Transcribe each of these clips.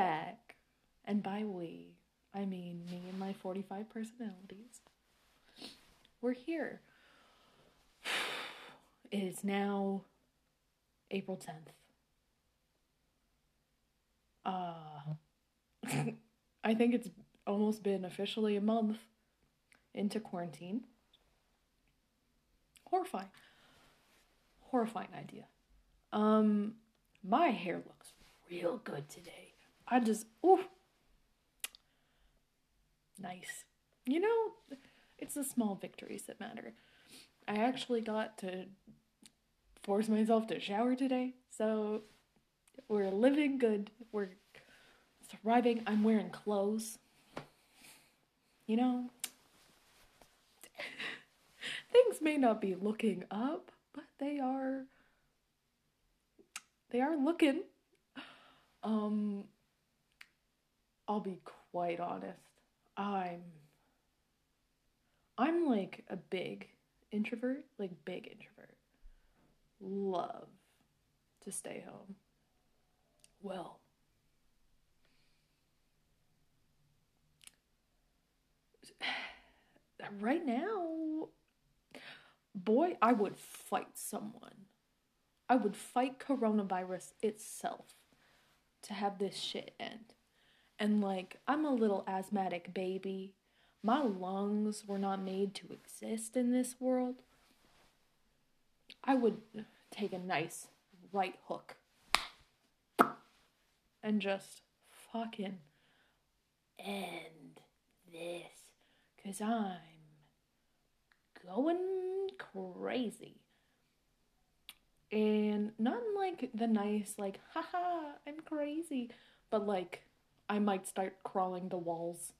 back. And by we, I mean me and my 45 personalities. We're here. It is now April 10th. Uh, I think it's almost been officially a month into quarantine. Horrifying. Horrifying idea. Um, my hair looks real good today. I just, ooh, nice. You know, it's the small victories that matter. I actually got to force myself to shower today, so we're living good. We're thriving. I'm wearing clothes. You know, things may not be looking up, but they are they are looking. Um I'll be quite honest. I'm I'm like a big introvert, like big introvert. Love to stay home. Well, right now, boy, I would fight someone. I would fight coronavirus itself to have this shit end. And like, I'm a little asthmatic baby. My lungs were not made to exist in this world. I would take a nice right hook and just fucking end this. Cause I'm going crazy. And not in like the nice, like, haha, I'm crazy, but like, I might start crawling the walls.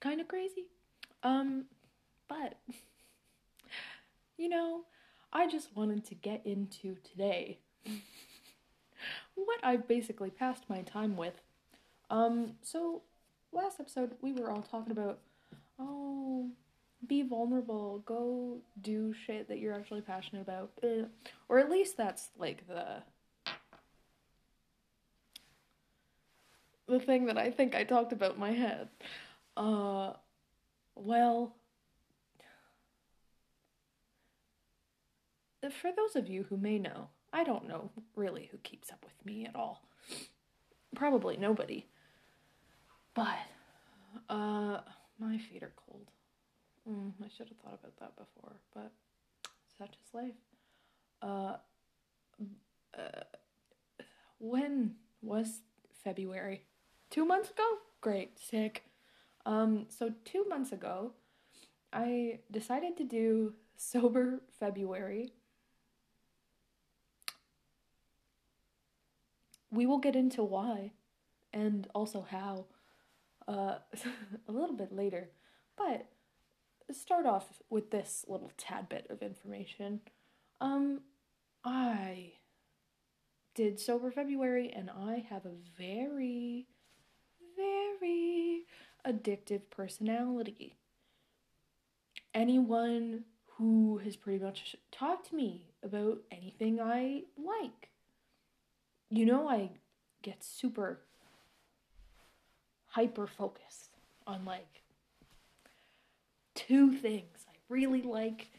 Kind of crazy. Um, but, you know, I just wanted to get into today what I've basically passed my time with. Um, so last episode we were all talking about, oh, be vulnerable, go do shit that you're actually passionate about, eh. or at least that's like the the thing that I think I talked about my head. Uh, well, for those of you who may know, I don't know really who keeps up with me at all. Probably nobody. But, uh, my feet are cold. Mm, I should have thought about that before, but such is life. Uh, uh, when was February? Two months ago? Great, sick. Um, so two months ago, I decided to do sober February. We will get into why and also how uh, a little bit later. But start off with this little tad bit of information. Um, I did Sober February and I have a very, very addictive personality. Anyone who has pretty much talked to me about anything I like, you know, I get super hyper focused on like two things I really like.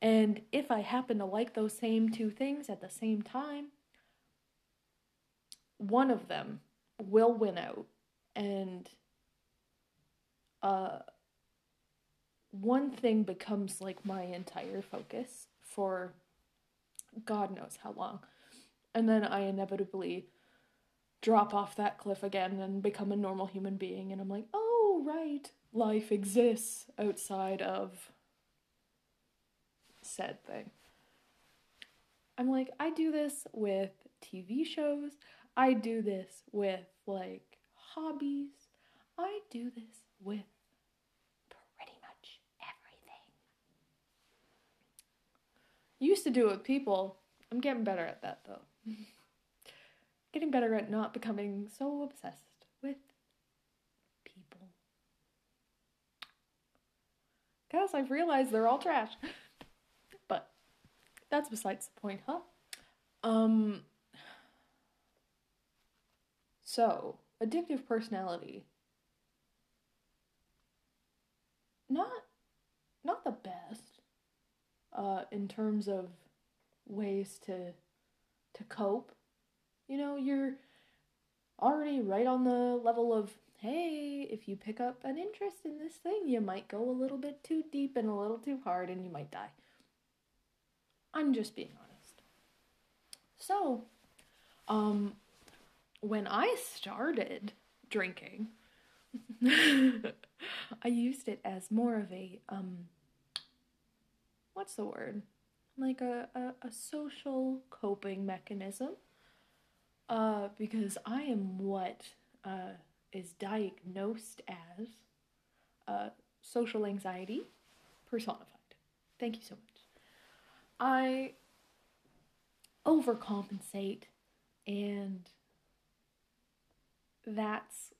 And if I happen to like those same two things at the same time, one of them will win out. And uh, one thing becomes like my entire focus for God knows how long. And then I inevitably drop off that cliff again and become a normal human being. And I'm like, oh, right, life exists outside of said thing. I'm like, I do this with TV shows, I do this with like hobbies, I do this with pretty much everything. Used to do it with people. I'm getting better at that though. getting better at not becoming so obsessed with people. Guys, I've realized they're all trash. But that's besides the point, huh? Um So, addictive personality. Not not the best uh, in terms of ways to to cope. You know, you're already right on the level of hey, if you pick up an interest in this thing, you might go a little bit too deep and a little too hard and you might die. I'm just being honest. So, um, when I started drinking, I used it as more of a, um, what's the word? Like a, a, a social coping mechanism. Uh, because I am what uh, is diagnosed as uh, social anxiety personified. Thank you so much. I overcompensate, and that's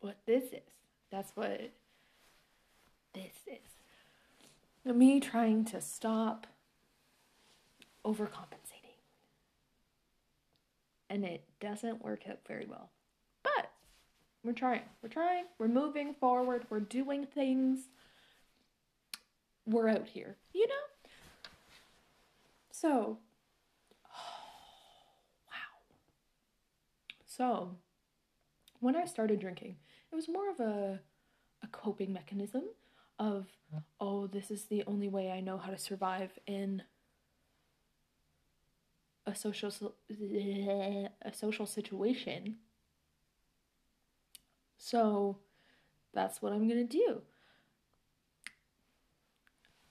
what this is. That's what this is. Me trying to stop overcompensating. And it doesn't work out very well. But we're trying. We're trying. We're moving forward. We're doing things. We're out here, you know? So, oh, wow. So, when I started drinking, it was more of a a coping mechanism of oh, this is the only way I know how to survive in a social a social situation. So, that's what I'm going to do.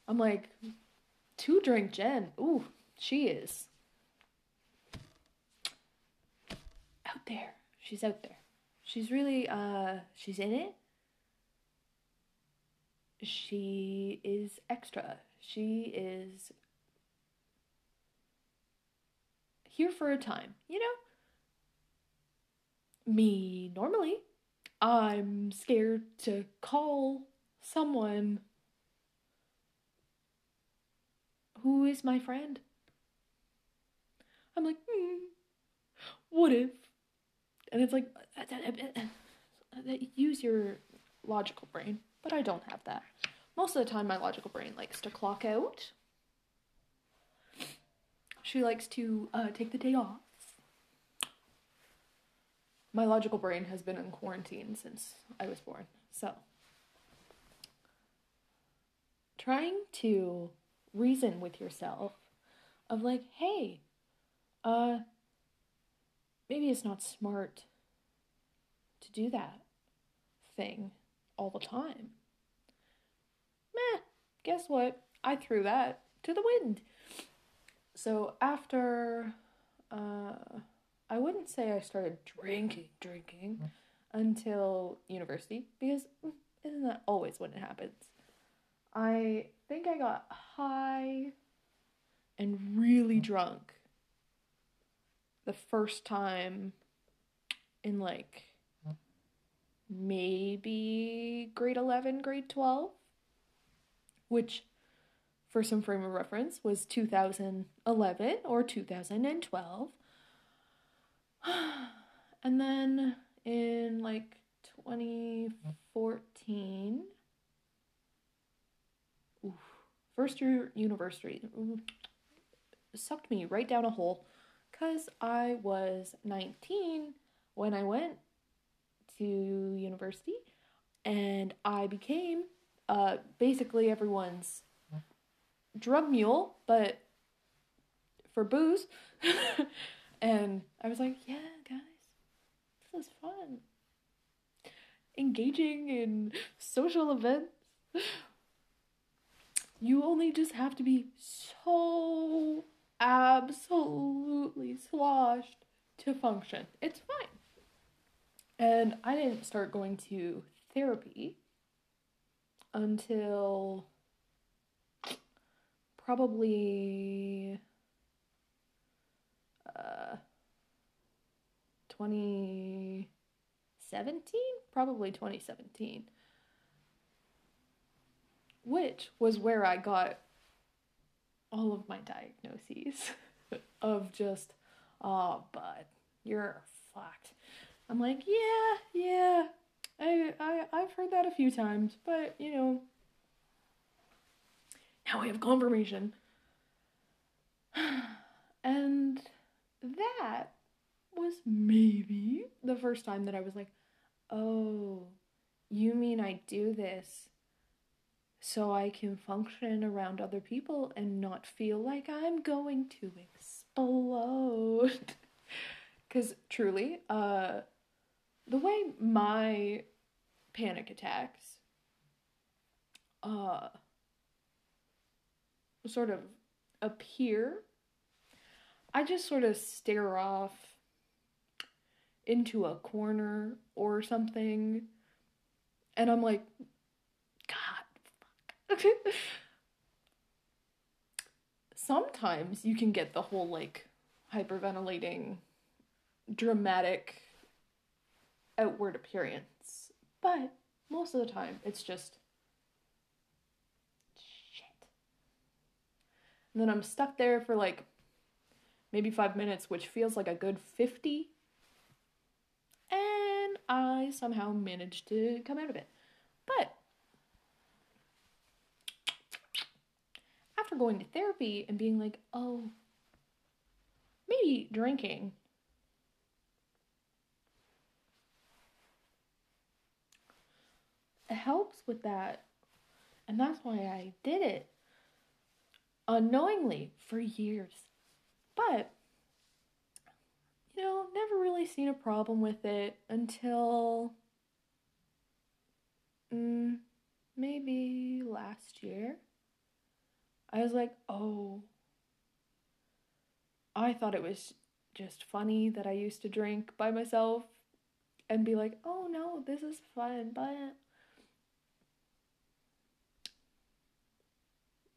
I'm like, two drink Jen. Ooh, she is out there. She's out there. She's really uh she's in it. She is extra. She is here for a time, you know? Me normally, I'm scared to call someone who is my friend. I'm like, hmm, what if? And it's like, use your logical brain, but I don't have that. Most of the time, my logical brain likes to clock out. She likes to uh, take the day off. My logical brain has been in quarantine since I was born, so trying to reason with yourself of like, hey, uh, maybe it's not smart to do that thing all the time. Meh, guess what? I threw that to the wind. So after, uh, I wouldn't say I started drinking, drinking until university because mm, isn't that always when it happens? I think I got high and really drunk the first time in like maybe grade 11, grade 12, which for some frame of reference was 2011 or 2012. And then in like 2014, oof, first year university sucked me right down a hole because I was 19 when I went to university and I became uh, basically everyone's drug mule, but for booze. and I was like, yeah, guys, this is fun. Engaging in social events. You only just have to be so absolutely sloshed to function. It's fine. And I didn't start going to therapy until probably uh 2017 probably 2017 which was where i got all of my diagnoses of just oh bud you're fucked. I'm like, yeah, yeah. I, I I've heard that a few times, but you know, now we have confirmation. and that was maybe the first time that I was like, oh, you mean I do this so I can function around other people and not feel like I'm going to explode? Because truly, uh, the way my panic attacks uh, sort of appear, I just sort of stare off into a corner or something, and I'm like. Sometimes you can get the whole like hyperventilating, dramatic outward appearance, but most of the time it's just shit. And then I'm stuck there for like maybe five minutes, which feels like a good 50. And I somehow managed to come out of it. But after going to therapy and being like, oh, maybe drinking it helps with that. And that's why I did it unknowingly for years. But, you know, never really seen a problem with it until mm, maybe last year. I was like, oh, I thought it was just funny that I used to drink by myself and be like, oh no, this is fun, but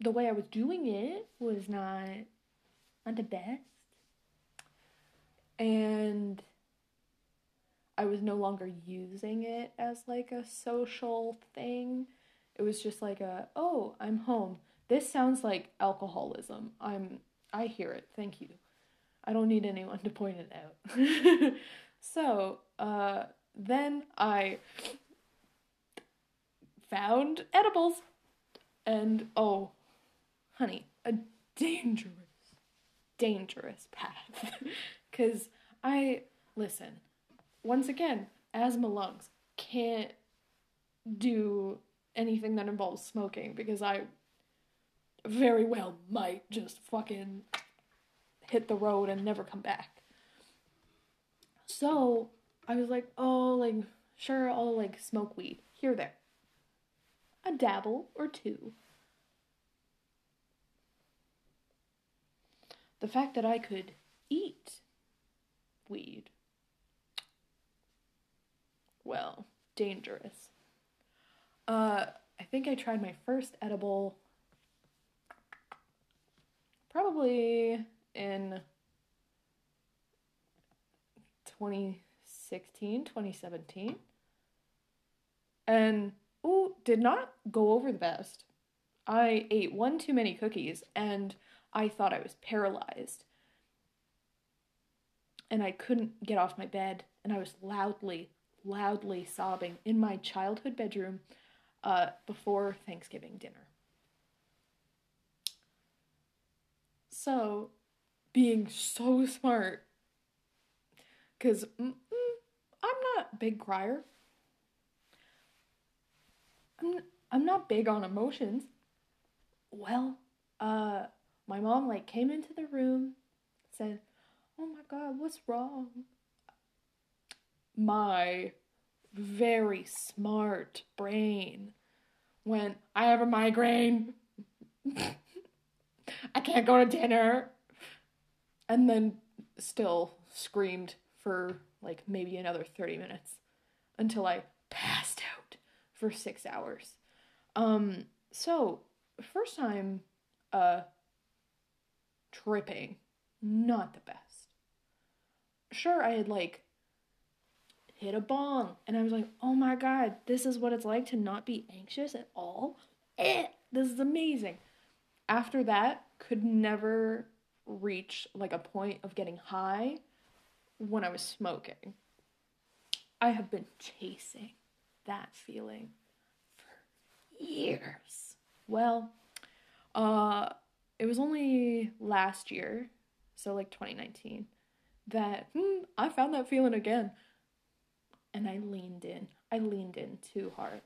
the way I was doing it was not not the best. And I was no longer using it as like a social thing. It was just like a, oh, I'm home. This sounds like alcoholism. I'm I hear it. Thank you. I don't need anyone to point it out. so, uh then I found edibles and oh, honey, a dangerous, dangerous path. Because I, listen, once again, asthma lungs can't do anything that involves smoking because I very well might just fucking hit the road and never come back. So I was like, oh, like, sure, I'll like smoke weed here, there. A dabble or two. the fact that I could eat weed, well, dangerous. Uh, I think I tried my first edible probably in 2016, 2017. And, ooh, did not go over the best. I ate one too many cookies and I thought I was paralyzed. And I couldn't get off my bed, and I was loudly, loudly sobbing in my childhood bedroom uh, before Thanksgiving dinner. So, being so smart, because mm, mm, I'm not a big crier. I'm, I'm not big on emotions. Well, uh, my mom like came into the room, said, "Oh my god, what's wrong?" My very smart brain went, "I have a migraine. I can't go to dinner." And then still screamed for like maybe another 30 minutes until I passed out for 6 hours. Um so first time uh tripping. Not the best. Sure, I had like hit a bong and I was like, oh my god, this is what it's like to not be anxious at all. Eh, this is amazing. After that, could never reach like a point of getting high when I was smoking. I have been chasing that feeling for years. Well, uh, it was only last year, so like 2019, that hmm, I found that feeling again. And I leaned in. I leaned in too hard.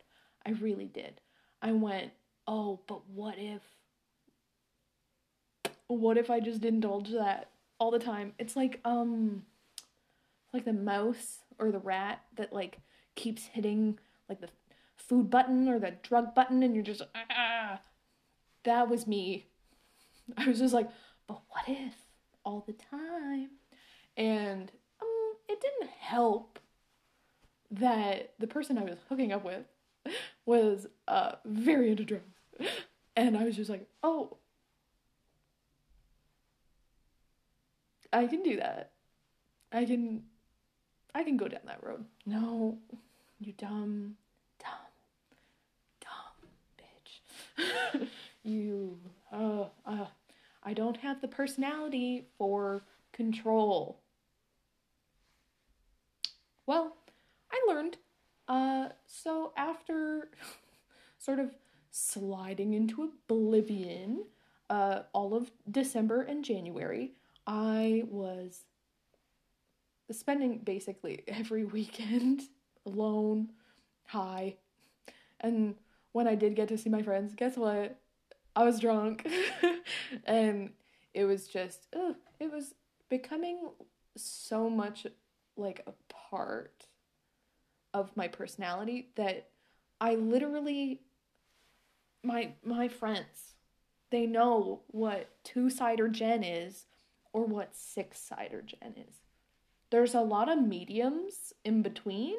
I really did. I went, oh, but what if? What if I just indulge that all the time? It's like, um, like the mouse or the rat that like keeps hitting like the food button or the drug button and you're just ah. That was me. I was just like but what if? all the time. And um it didn't help that the person i was hooking up with was uh very into drugs. And i was just like oh i can do that i can I can go down that road. No, you dumb, dumb, dumb bitch. you, uh, uh, I don't have the personality for control. Well, I learned. Uh, so after sort of sliding into oblivion, uh, all of December and January, I was spending basically every weekend alone, high. And when I did get to see my friends, guess what? I was drunk. and it was just, ugh, it was becoming so much like a part of my personality that I literally my my friends they know what two cider Jen is or what six cider Jen is there's a lot of mediums in between,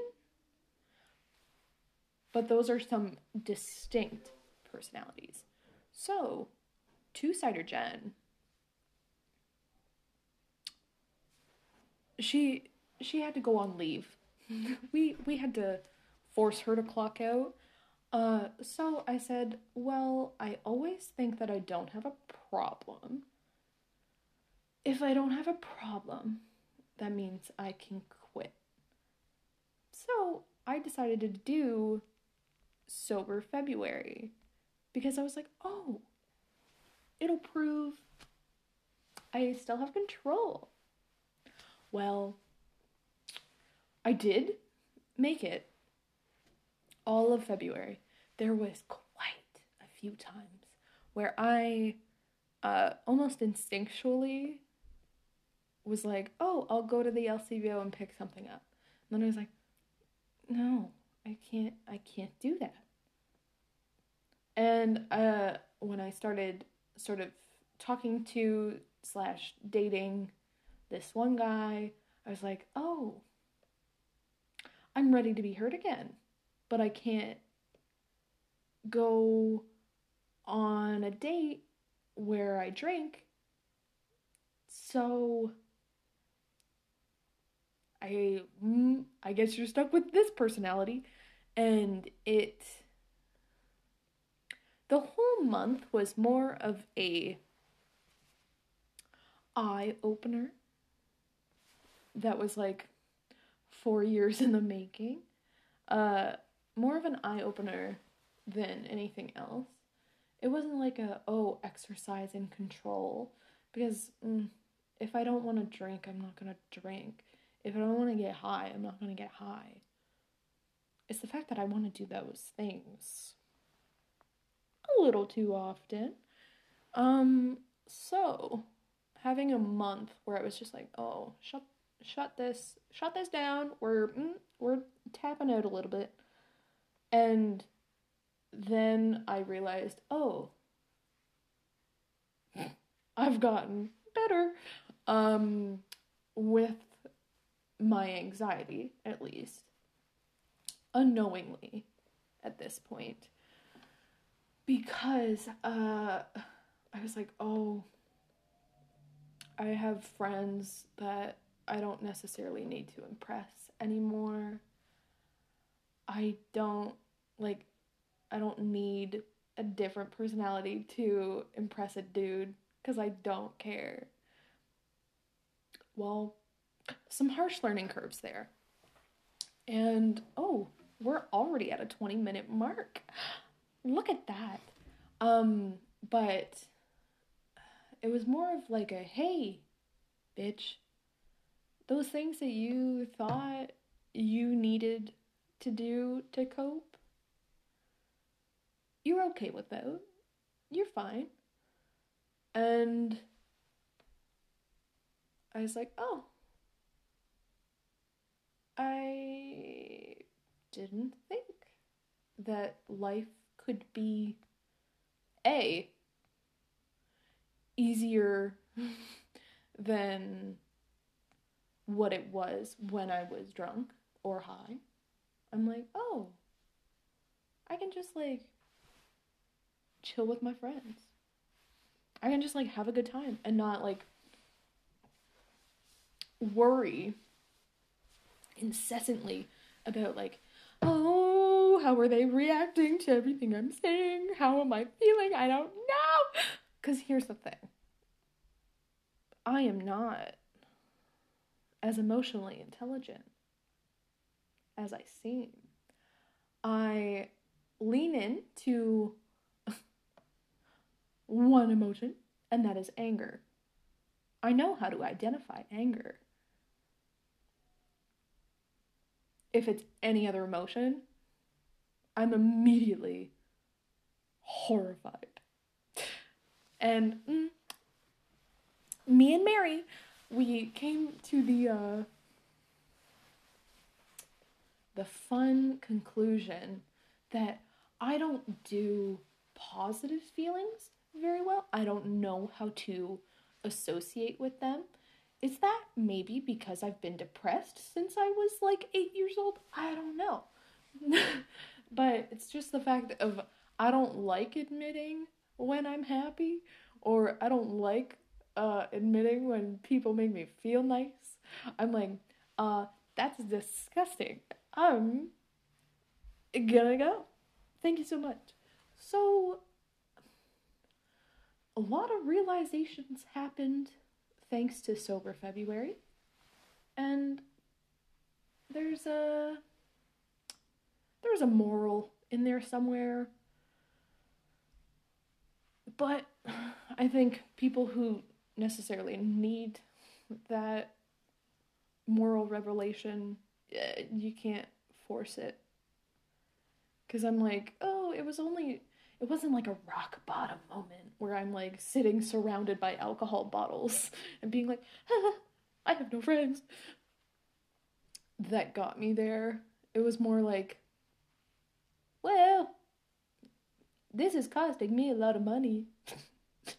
but those are some distinct personalities. So, two cider Jen, she she had to go on leave. we we had to force her to clock out. Uh, so I said, well, I always think that I don't have a problem. If I don't have a problem, that means I can quit. So I decided to do Sober February because I was like, oh, it'll prove I still have control. Well, I did make it all of February. There was quite a few times where I uh, almost instinctually was like, oh, I'll go to the LCBO and pick something up. And then I was like, no, I can't, I can't do that. And uh, when I started sort of talking to slash dating this one guy, I was like, oh, I'm ready to be hurt again, but I can't go on a date where I drink. So I mm, I guess you're stuck with this personality and it the whole month was more of a eye opener that was like 4 years in the making. Uh more of an eye opener than anything else. It wasn't like a oh exercise and control because mm, if I don't want to drink, I'm not going to drink if I don't want to get high, I'm not going to get high. It's the fact that I want to do those things a little too often. Um, so having a month where I was just like, oh, shut shut this shut this down. We're mm, we're tapping out a little bit. And then I realized, oh, I've gotten better um with my anxiety, at least, unknowingly at this point. Because uh, I was like, oh, I have friends that I don't necessarily need to impress anymore. I don't, like, I don't need a different personality to impress a dude because I don't care. Well, some harsh learning curves there. And oh, we're already at a 20 minute mark. Look at that. Um, but it was more of like a hey, bitch. Those things that you thought you needed to do to cope, you're okay with those. You're fine. And I was like, oh, I didn't think that life could be A, easier than what it was when I was drunk or high. I'm like, oh, I can just like chill with my friends. I can just like have a good time and not like worry incessantly about like, oh, how are they reacting to everything I'm saying? How am I feeling? I don't know. Because here's the thing I am not as emotionally intelligent as I seem. I lean into one emotion, and that is anger. I know how to identify anger. If it's any other emotion, I'm immediately horrified. And mm, me and Mary, we came to the uh, the fun conclusion that I don't do positive feelings very well. I don't know how to associate with them. Is that maybe because I've been depressed since I was like eight years old? I don't know. but it's just the fact of I don't like admitting when I'm happy, or I don't like uh, admitting when people make me feel nice. I'm like, uh, that's disgusting. I'm gonna go. Thank you so much. So, a lot of realizations happened thanks to Sober February. And there's a there's a moral in there somewhere. But I think people who necessarily need that moral revelation, eh, you can't force it. Cuz I'm like, "Oh, it was only it wasn't like a rock bottom moment where I'm like sitting surrounded by alcohol bottles and being like, I have no friends. That got me there. It was more like, well, this is costing me a lot of money.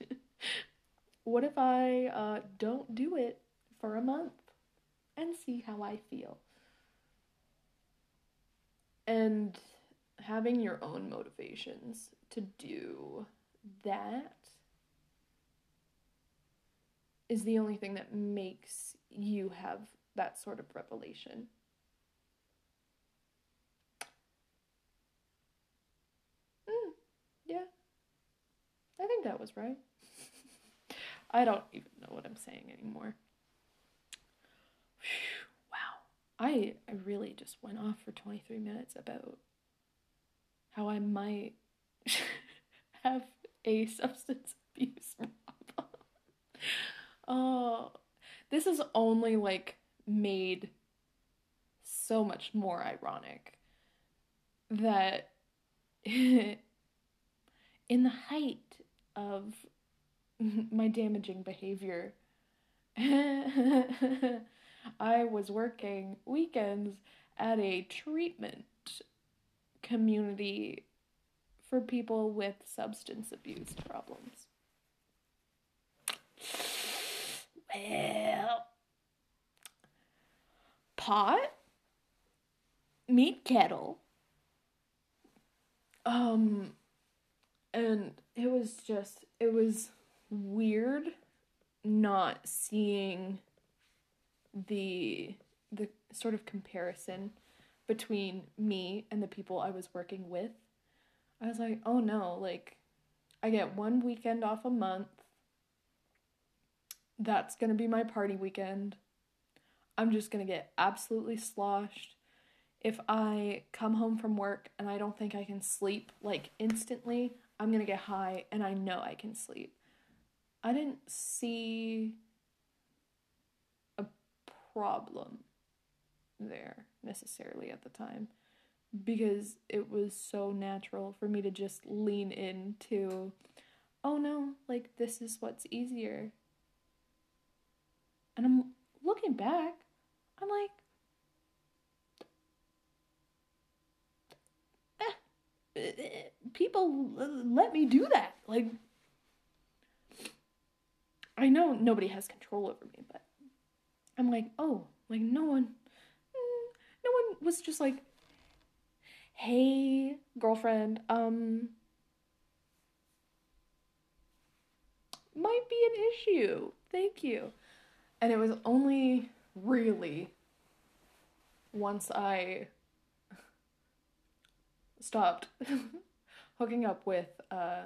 what if I uh, don't do it for a month and see how I feel? And having your own motivations to do that is the only thing that makes you have that sort of revelation. Mm, yeah. I think that was right. I don't even know what I'm saying anymore. wow. I I really just went off for 23 minutes about how I might have a substance abuse problem. oh, this is only like made so much more ironic that in the height of my damaging behavior, I was working weekends at a treatment community for people with substance abuse problems. Well, pot, meet kettle. Um, and it was just, it was weird not seeing the the sort of comparison between me and the people I was working with I was like, oh no, like I get one weekend off a month. That's to be my party weekend. I'm just gonna get absolutely sloshed. If I come home from work and I don't think I can sleep like instantly, I'm gonna get high and I know I can sleep. I didn't see a problem there necessarily at the time because it was so natural for me to just lean into oh no like this is what's easier. And i'm looking back i'm like eh, people let me do that like i know nobody has control over me but i'm like oh like no one mm, no one was just like hey girlfriend um might be an issue. Thank you. And it was only really once i stopped hooking up with a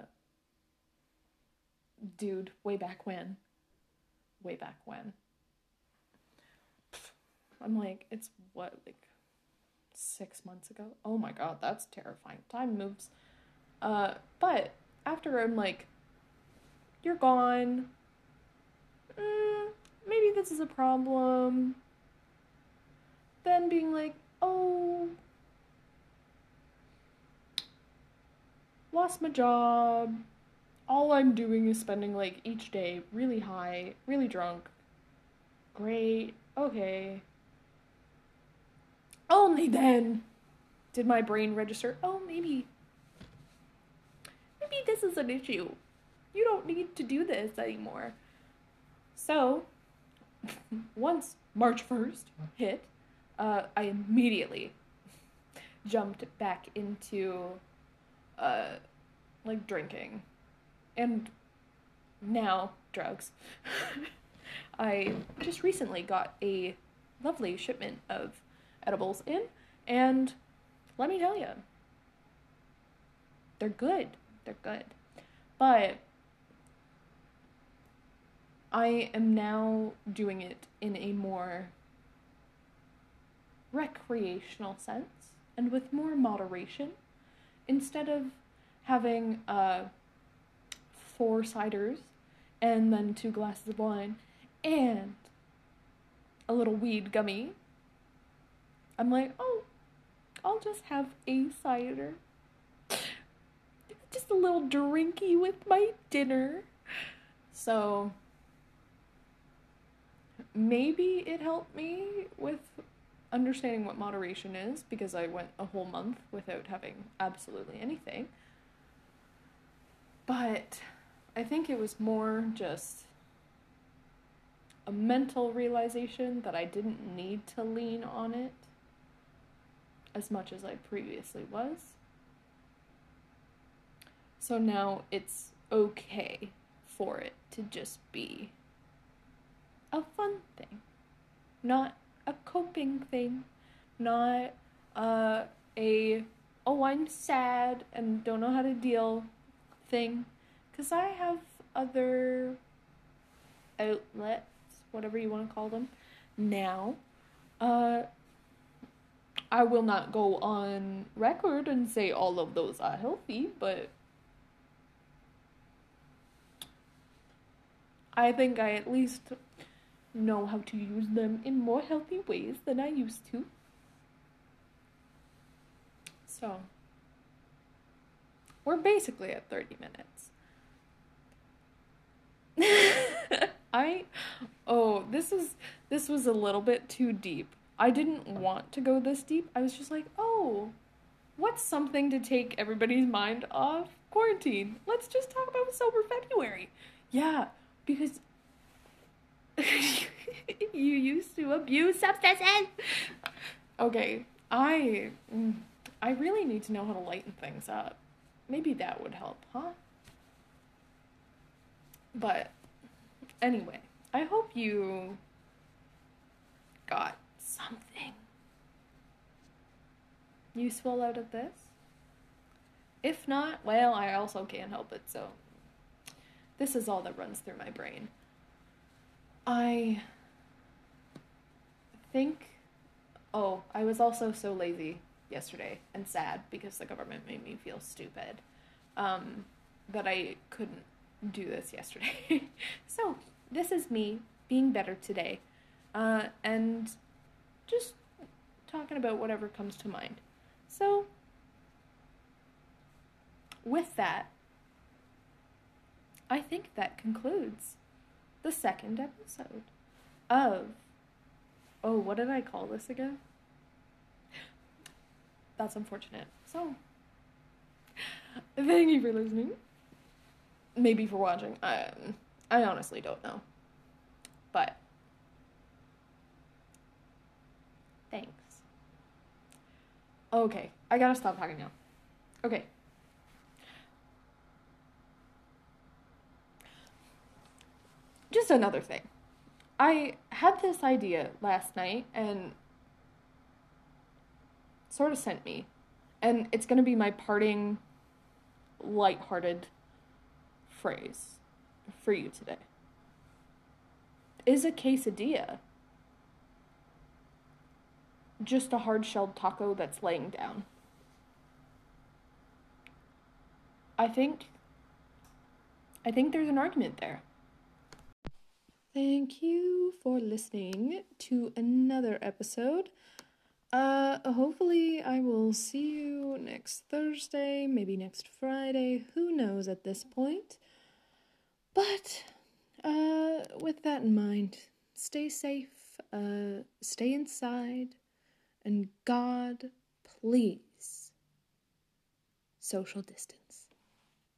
dude way back when. Way back when. I'm like it's what like six months ago. Oh my god, that's terrifying. Time moves. Uh, but after I'm like, you're gone. Mm, maybe this is a problem. Then being like, oh, lost my job. All I'm doing is spending like each day really high, really drunk. Great, okay. Only then did my brain register, oh, maybe, maybe this is an issue. You don't need to do this anymore. So, once March 1st hit, uh, I immediately jumped back into uh, like drinking and now drugs. I just recently got a lovely shipment of edibles in, and let me tell you, they're good. They're good. But I am now doing it in a more recreational sense and with more moderation instead of having uh, four ciders and then two glasses of wine and a little weed gummy I'm like, oh, I'll just have a cider. Just a little drinky with my dinner. So maybe it helped me with understanding what moderation is because I went a whole month without having absolutely anything. But I think it was more just a mental realization that I didn't need to lean on it as much as I previously was. So now it's okay for it to just be a fun thing, not a coping thing, not uh, a oh I'm sad and don't know how to deal thing, because I have other outlets, whatever you want to call them, now. Uh, I will not go on record and say all of those are healthy, but I think I at least know how to use them in more healthy ways than I used to. So, we're basically at 30 minutes. I oh, this is this was a little bit too deep. I didn't want to go this deep. I was just like, oh, what's something to take everybody's mind off quarantine? Let's just talk about sober February. Yeah, because you used to abuse substances. Okay, I mm, I really need to know how to lighten things up. Maybe that would help, huh? But anyway, I hope you got something useful out of this. If not, well, I also can't help it, so this is all that runs through my brain. I think. Oh, I was also so lazy yesterday and sad because the government made me feel stupid um, that I couldn't do this yesterday. so, this is me being better today uh, and just talking about whatever comes to mind. So, with that, I think that concludes the second episode of. Oh, what did I call this again? That's unfortunate. So, thank you for listening. Maybe for watching. I, I honestly don't know. But, thanks. Okay, I gotta stop talking now. Okay. Just another thing. I had this idea last night and sort of sent me. And it's to be my parting light-hearted phrase for you today. Is a quesadilla just a hard-shelled taco that's laying down? I think I think there's an argument there. Thank you for listening to another episode. Uh, hopefully, I will see you next Thursday, maybe next Friday, who knows at this point. But, uh, with that in mind, stay safe, uh, stay inside, and God, please, social distance.